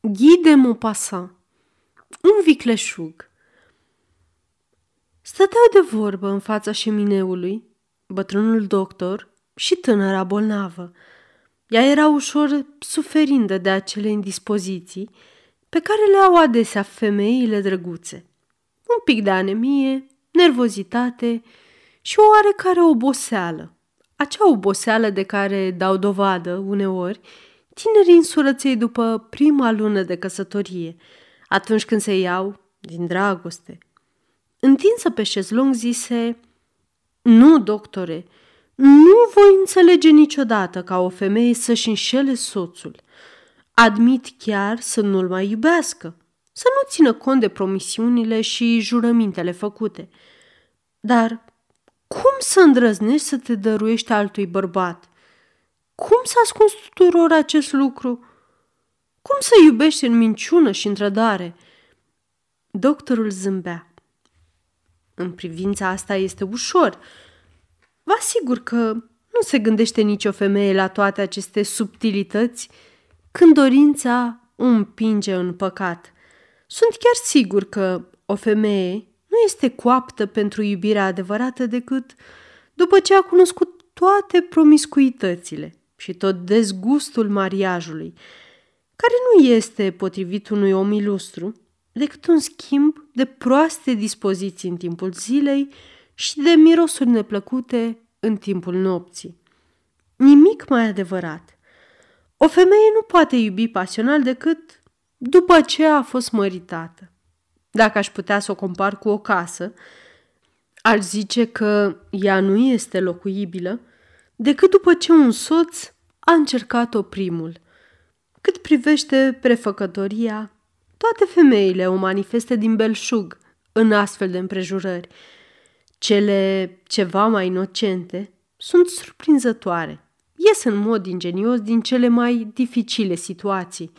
Guy de Maupassant Un vicleșug Stăteau de vorbă în fața șemineului bătrânul doctor și tânăra bolnavă. Ea era ușor suferindă de acele indispoziții pe care le au adesea femeile drăguțe. Un pic de anemie, nervozitate și o oarecare oboseală. Acea oboseală de care dau dovadă uneori tinerii însurăței după prima lună de căsătorie, atunci când se iau din dragoste. Întinsă pe șezlong zise, Nu, doctore, nu voi înțelege niciodată ca o femeie să-și înșele soțul. Admit chiar să nu-l mai iubească, să nu țină cont de promisiunile și jurămintele făcute. Dar cum să îndrăznești să te dăruiești altui bărbat? Cum să ascunzi tuturor acest lucru? Cum să iubești în minciună și în trădare? Doctorul zâmbea. În privința asta este ușor. Vă asigur că nu se gândește nicio femeie la toate aceste subtilități când dorința o împinge în păcat. Sunt chiar sigur că o femeie nu este coaptă pentru iubirea adevărată decât după ce a cunoscut toate promiscuitățile și tot dezgustul mariajului, care nu este, potrivit unui om ilustru, decât un schimb de proaste dispoziții în timpul zilei și de mirosuri neplăcute în timpul nopții. Nimic mai adevărat. O femeie nu poate iubi pasional decât după ce a fost măritată. Dacă aș putea să o compar cu o casă, aș zice că ea nu este locuibilă decât după ce un soț a încercat-o primul. Cât privește prefăcătoria, toate femeile o manifestă din belșug în astfel de împrejurări. Cele ceva mai inocente sunt surprinzătoare. Ies în mod ingenios din cele mai dificile situații.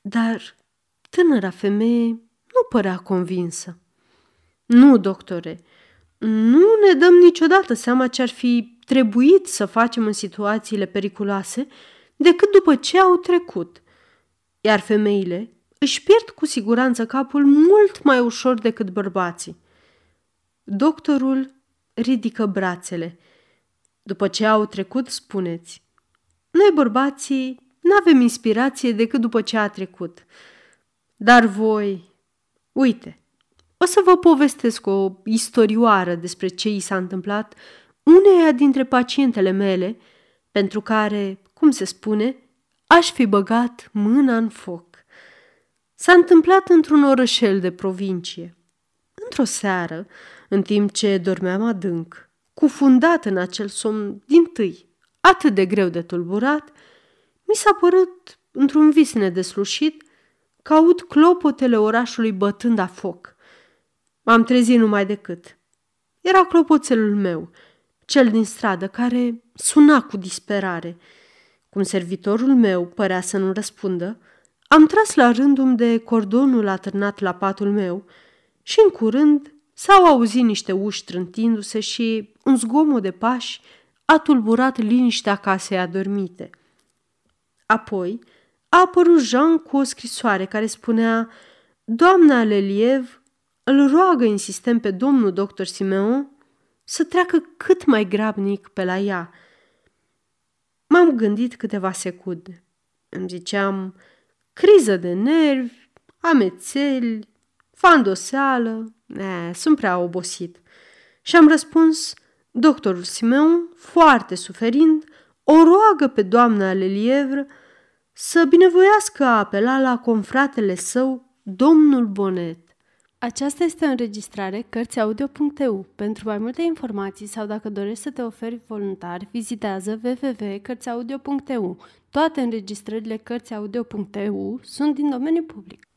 Dar tânăra femeie nu părea convinsă. Nu, doctore, nu ne dăm niciodată seama ce ar fi trebuit să facem în situațiile periculoase decât după ce au trecut – iar femeile își pierd cu siguranță capul mult mai ușor decât bărbații. Doctorul ridică brațele. După ce au trecut, spuneți, noi bărbații nu avem inspirație decât după ce a trecut. Dar voi, uite, o să vă povestesc o istorioară despre ce i s-a întâmplat uneia dintre pacientele mele, pentru care, cum se spune, aș fi băgat mâna în foc. S-a întâmplat într-un orășel de provincie. Într-o seară, în timp ce dormeam adânc, cufundat în acel somn din tâi, atât de greu de tulburat, mi s-a părut, într-un vis nedeslușit, că aud clopotele orașului bătând a foc. M-am trezit numai decât. Era clopoțelul meu, cel din stradă, care suna cu disperare – cum servitorul meu părea să nu răspundă, am tras la rândul de cordonul atârnat la patul meu și în curând s-au auzit niște uși trântindu-se și un zgomot de pași a tulburat liniștea casei adormite. Apoi a apărut Jean cu o scrisoare care spunea Doamna Leliev îl roagă insistent pe domnul doctor Simeon să treacă cât mai grabnic pe la ea – M-am gândit câteva secunde. Îmi ziceam, criză de nervi, amețeli, fandoseală, ne, sunt prea obosit. Și am răspuns, doctorul Simeon, foarte suferind, o roagă pe doamna Lelievre să binevoiască a apela la confratele său, domnul Bonet. Aceasta este o înregistrare Cărțiaudio.eu. Pentru mai multe informații sau dacă dorești să te oferi voluntar, vizitează www.cărțiaudio.eu. Toate înregistrările Cărțiaudio.eu sunt din domeniu public.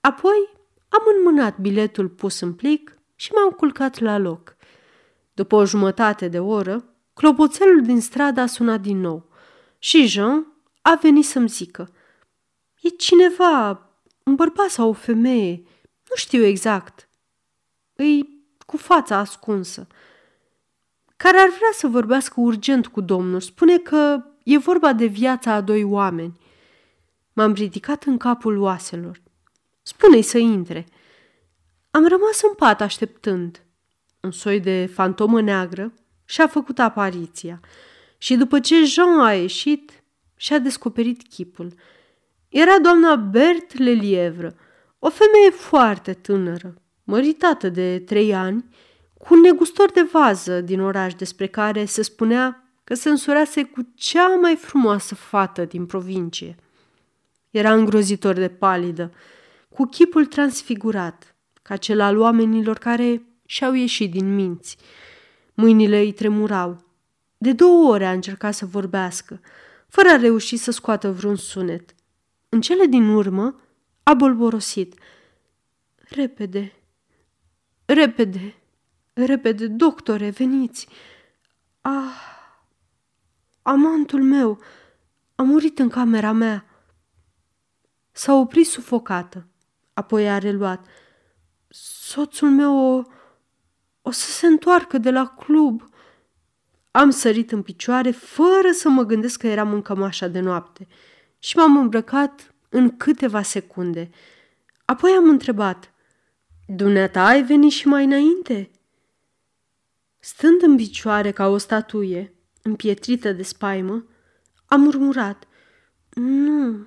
Apoi am înmânat biletul pus în plic și m-am culcat la loc. După o jumătate de oră, clopoțelul din stradă a sunat din nou și Jean a venit să-mi zică E cineva, un bărbat sau o femeie, nu știu exact. Îi cu fața ascunsă. Care ar vrea să vorbească urgent cu domnul. Spune că e vorba de viața a doi oameni. M-am ridicat în capul oaselor. Spune-i să intre. Am rămas în pat așteptând. Un soi de fantomă neagră și-a făcut apariția și după ce Jean a ieșit, și-a descoperit chipul. Era doamna Bert Lelievre, o femeie foarte tânără, măritată de trei ani, cu un negustor de vază din oraș despre care se spunea că se însurase cu cea mai frumoasă fată din provincie. Era îngrozitor de palidă, cu chipul transfigurat, ca cel al oamenilor care și-au ieșit din minți. Mâinile îi tremurau. De două ore a încercat să vorbească, fără a reuși să scoată vreun sunet. În cele din urmă a bolborosit. Repede, repede, repede, doctore, veniți! Ah, amantul meu a murit în camera mea. S-a oprit sufocată, apoi a reluat. Soțul meu o, o să se întoarcă de la club. Am sărit în picioare fără să mă gândesc că eram în cămașa de noapte și m-am îmbrăcat în câteva secunde. Apoi am întrebat, Dumneata ai venit și mai înainte?" Stând în picioare ca o statuie, împietrită de spaimă, am murmurat, Nu,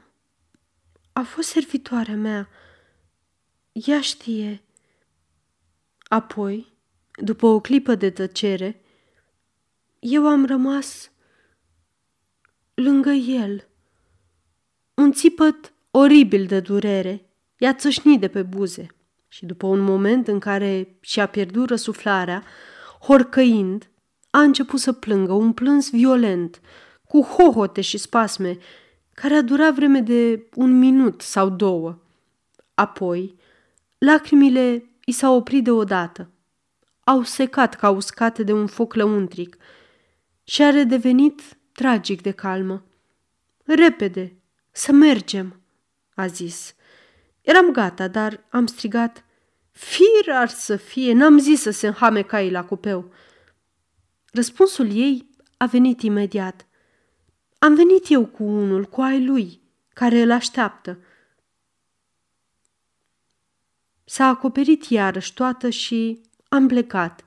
a fost servitoarea mea. Ea știe. Apoi, după o clipă de tăcere, eu am rămas lângă el. Un țipăt oribil de durere i-a țâșnit de pe buze și după un moment în care și-a pierdut răsuflarea, horcăind, a început să plângă un plâns violent, cu hohote și spasme, care a durat vreme de un minut sau două. Apoi, lacrimile i s-au oprit deodată. Au secat ca uscate de un foc lăuntric și a redevenit tragic de calmă. Repede, să mergem, a zis. Eram gata, dar am strigat. Fir ar să fie, n-am zis să se înhame caii la cupeu. Răspunsul ei a venit imediat. Am venit eu cu unul, cu ai lui, care îl așteaptă. S-a acoperit iarăși toată și am plecat.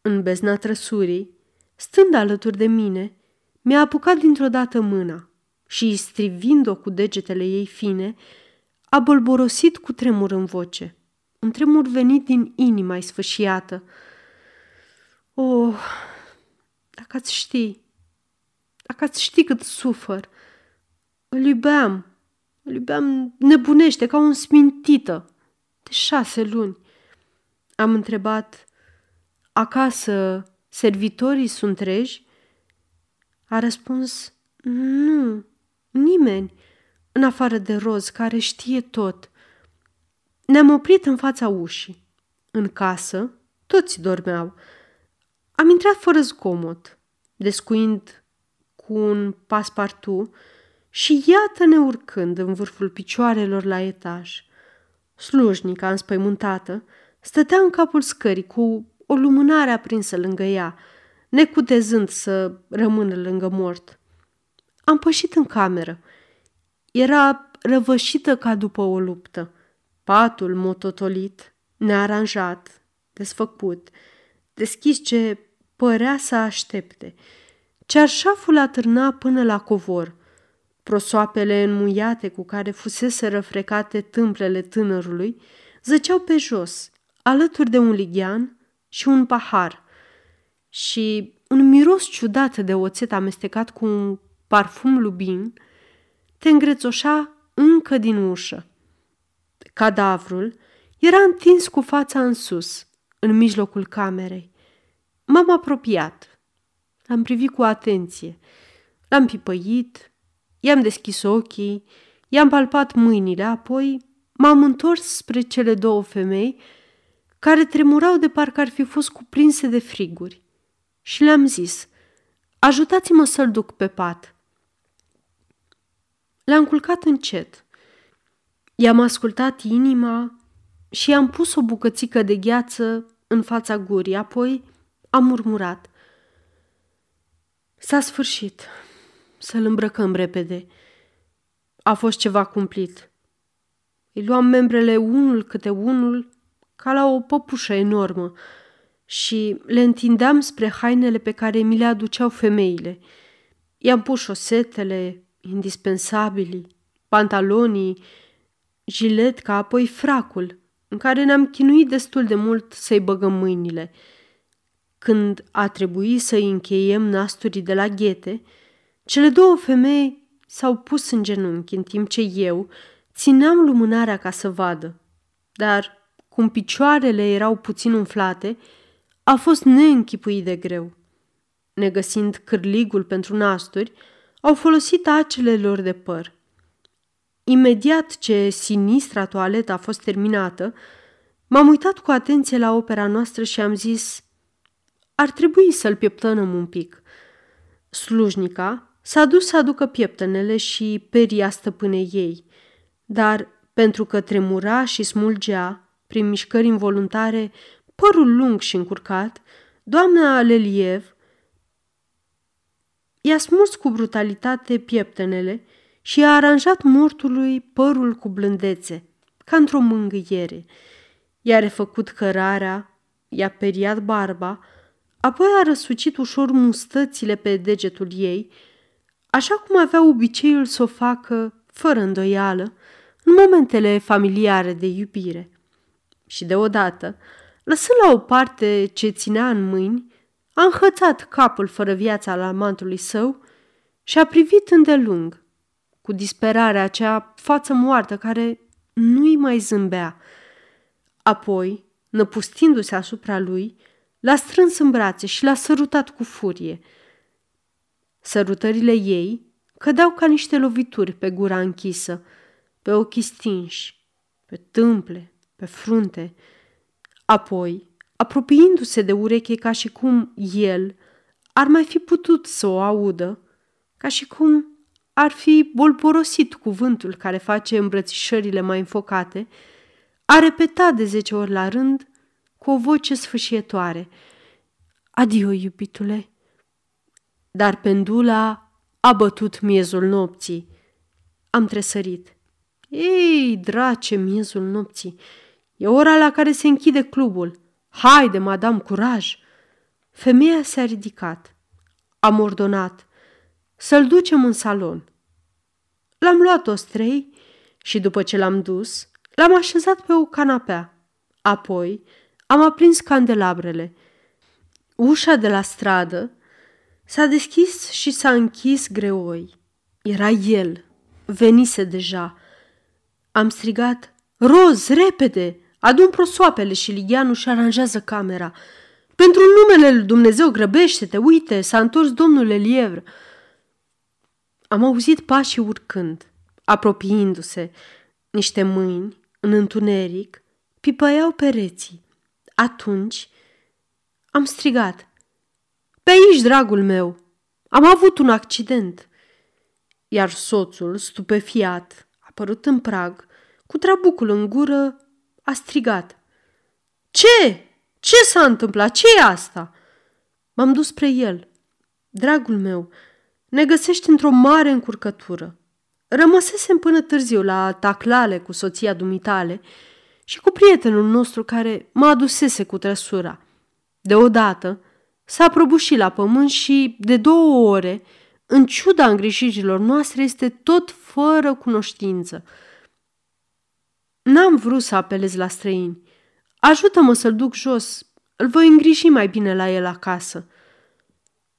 În bezna trăsurii, stând alături de mine, mi-a apucat dintr-o dată mâna și, strivind-o cu degetele ei fine, a bolborosit cu tremur în voce, un tremur venit din inima sfâșiată. Oh, dacă ați ști, dacă ați ști cât sufăr, îl iubeam, îl iubeam nebunește ca un smintită de șase luni. Am întrebat, acasă servitorii sunt treji? A răspuns, nu, nimeni, în afară de Roz, care știe tot. Ne-am oprit în fața ușii. În casă, toți dormeau. Am intrat fără zgomot, descuind cu un paspartu și iată-ne urcând în vârful picioarelor la etaj. Slujnica înspăimântată stătea în capul scării cu o lumânare aprinsă lângă ea, necutezând să rămână lângă mort. Am pășit în cameră. Era răvășită ca după o luptă. Patul mototolit, nearanjat, desfăcut, deschis ce părea să aștepte. Cearșaful atârna până la covor. Prosoapele înmuiate cu care fusese răfrecate tâmplele tânărului zăceau pe jos, alături de un lighean și un pahar. Și un miros ciudat de oțet amestecat cu un parfum lubin te îngrețoșa încă din ușă. Cadavrul era întins cu fața în sus, în mijlocul camerei. M-am apropiat. L-am privit cu atenție. L-am pipăit, i-am deschis ochii, i-am palpat mâinile, apoi m-am întors spre cele două femei care tremurau de parcă ar fi fost cuprinse de friguri. Și le-am zis, ajutați-mă să-l duc pe pat. L-am culcat încet. I-am ascultat inima și i-am pus o bucățică de gheață în fața gurii, apoi am murmurat. S-a sfârșit. Să-l îmbrăcăm repede. a fost ceva cumplit. Îi luam membrele unul câte unul ca la o păpușă enormă și le întindeam spre hainele pe care mi le aduceau femeile. I-am pus șosetele, indispensabili, pantalonii, jiletca, apoi fracul, în care ne-am chinuit destul de mult să-i băgăm mâinile. Când a trebuit să-i încheiem nasturii de la ghete, cele două femei s-au pus în genunchi în timp ce eu țineam lumânarea ca să vadă. Dar, cum picioarele erau puțin umflate, a fost neînchipuit de greu. Negăsind cârligul pentru nasturi, au folosit acele lor de păr. Imediat ce sinistra toaletă a fost terminată, m-am uitat cu atenție la opera noastră și am zis ar trebui să-l pieptănăm un pic. Slujnica s-a dus să aducă pieptănele și peria stăpânei ei, dar pentru că tremura și smulgea, prin mișcări involuntare, părul lung și încurcat, doamna Leliev i-a smuls cu brutalitate pieptănele și a aranjat mortului părul cu blândețe, ca într-o mângâiere. I-a refăcut cărarea, i-a periat barba, apoi a răsucit ușor mustățile pe degetul ei, așa cum avea obiceiul să o facă, fără îndoială, în momentele familiare de iubire. Și deodată, lăsând la o parte ce ținea în mâini, a înhățat capul fără viața al amantului său și a privit îndelung, cu disperarea acea față moartă care nu-i mai zâmbea. Apoi, năpustindu-se asupra lui, l-a strâns în brațe și l-a sărutat cu furie. Sărutările ei cădeau ca niște lovituri pe gura închisă, pe ochii stinși, pe tâmple, pe frunte. Apoi, apropiindu-se de ureche ca și cum el ar mai fi putut să o audă, ca și cum ar fi bolborosit cuvântul care face îmbrățișările mai înfocate, a repetat de zece ori la rând, cu o voce sfâșietoare. Adio, iubitule! Dar pendula a bătut miezul nopții. Am tresărit. Ei, drace, miezul nopții! E ora la care se închide clubul. Haide, madame, curaj! Femeia s-a ridicat. Am ordonat să-l ducem în salon. L-am luat toți trei și după ce l-am dus, l-am așezat pe o canapea. Apoi am aprins candelabrele. Ușa de la stradă s-a deschis și s-a închis greoi. Era el. Venise deja. Am strigat, Roz, repede! Adun prosoapele și Ligianu și aranjează camera. Pentru numele lui Dumnezeu grăbește-te, uite, s-a întors domnul Elievr. Am auzit pașii urcând, apropiindu-se. Niște mâini, în întuneric, pipăiau pereții. Atunci am strigat. Pe aici, dragul meu, am avut un accident. Iar soțul, stupefiat, apărut în prag, cu trabucul în gură, a strigat. Ce? Ce s-a întâmplat? ce e asta? M-am dus spre el. Dragul meu, ne găsești într-o mare încurcătură. Rămăsesem până târziu la taclale cu soția dumitale și cu prietenul nostru care mă adusese cu trăsura. Deodată s-a prăbușit la pământ și, de două ore, în ciuda îngrijirilor noastre, este tot fără cunoștință. N-am vrut să apelez la străini. Ajută-mă să-l duc jos, îl voi îngriji mai bine la el acasă.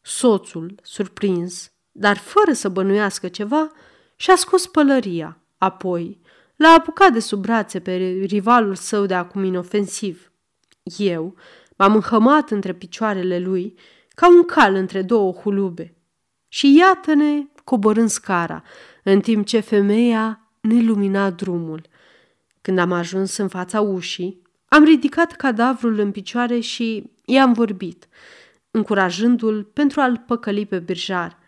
Soțul, surprins, dar fără să bănuiască ceva, și-a scos pălăria. Apoi l-a apucat de sub brațe pe rivalul său de acum inofensiv. Eu m-am înhămat între picioarele lui ca un cal între două hulube. Și iată-ne coborând scara, în timp ce femeia ne lumina drumul. Când am ajuns în fața ușii, am ridicat cadavrul în picioare și i-am vorbit, încurajându-l pentru a-l păcăli pe birjar.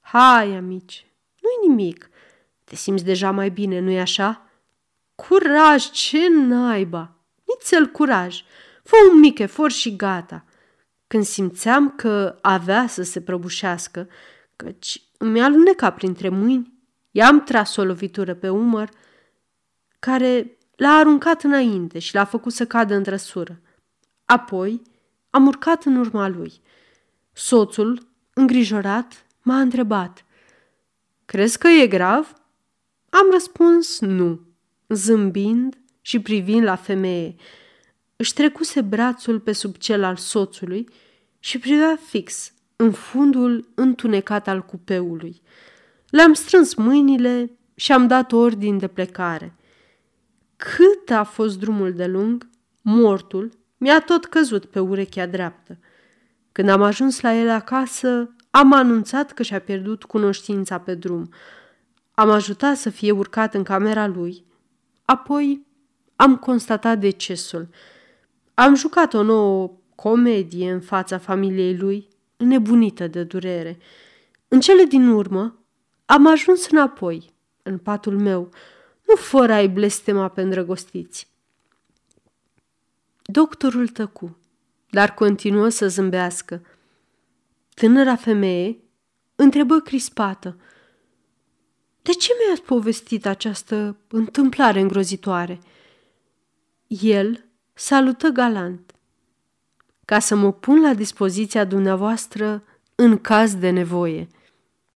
Hai, amici, nu-i nimic. Te simți deja mai bine, nu-i așa? Curaj, ce naiba! Nițel curaj! Fă un mic efort și gata. Când simțeam că avea să se prăbușească, căci îmi aluneca printre mâini, I-am tras o lovitură pe umăr care l-a aruncat înainte și l-a făcut să cadă în trăsură. Apoi am urcat în urma lui. Soțul, îngrijorat, m-a întrebat. Crezi că e grav? Am răspuns nu, zâmbind și privind la femeie. Își trecuse brațul pe sub cel al soțului și privea fix în fundul întunecat al cupeului. Le-am strâns mâinile și am dat ordin de plecare. Cât a fost drumul de lung, mortul mi-a tot căzut pe urechea dreaptă. Când am ajuns la el acasă, am anunțat că și-a pierdut cunoștința pe drum. Am ajutat să fie urcat în camera lui, apoi am constatat decesul. Am jucat o nouă comedie în fața familiei lui, nebunită de durere. În cele din urmă, am ajuns înapoi, în patul meu, nu fără a-i blestema pe îndrăgostiți. Doctorul tăcu, dar continuă să zâmbească. Tânăra femeie întrebă crispată. De ce mi-ați povestit această întâmplare îngrozitoare? El salută galant. Ca să mă pun la dispoziția dumneavoastră în caz de nevoie –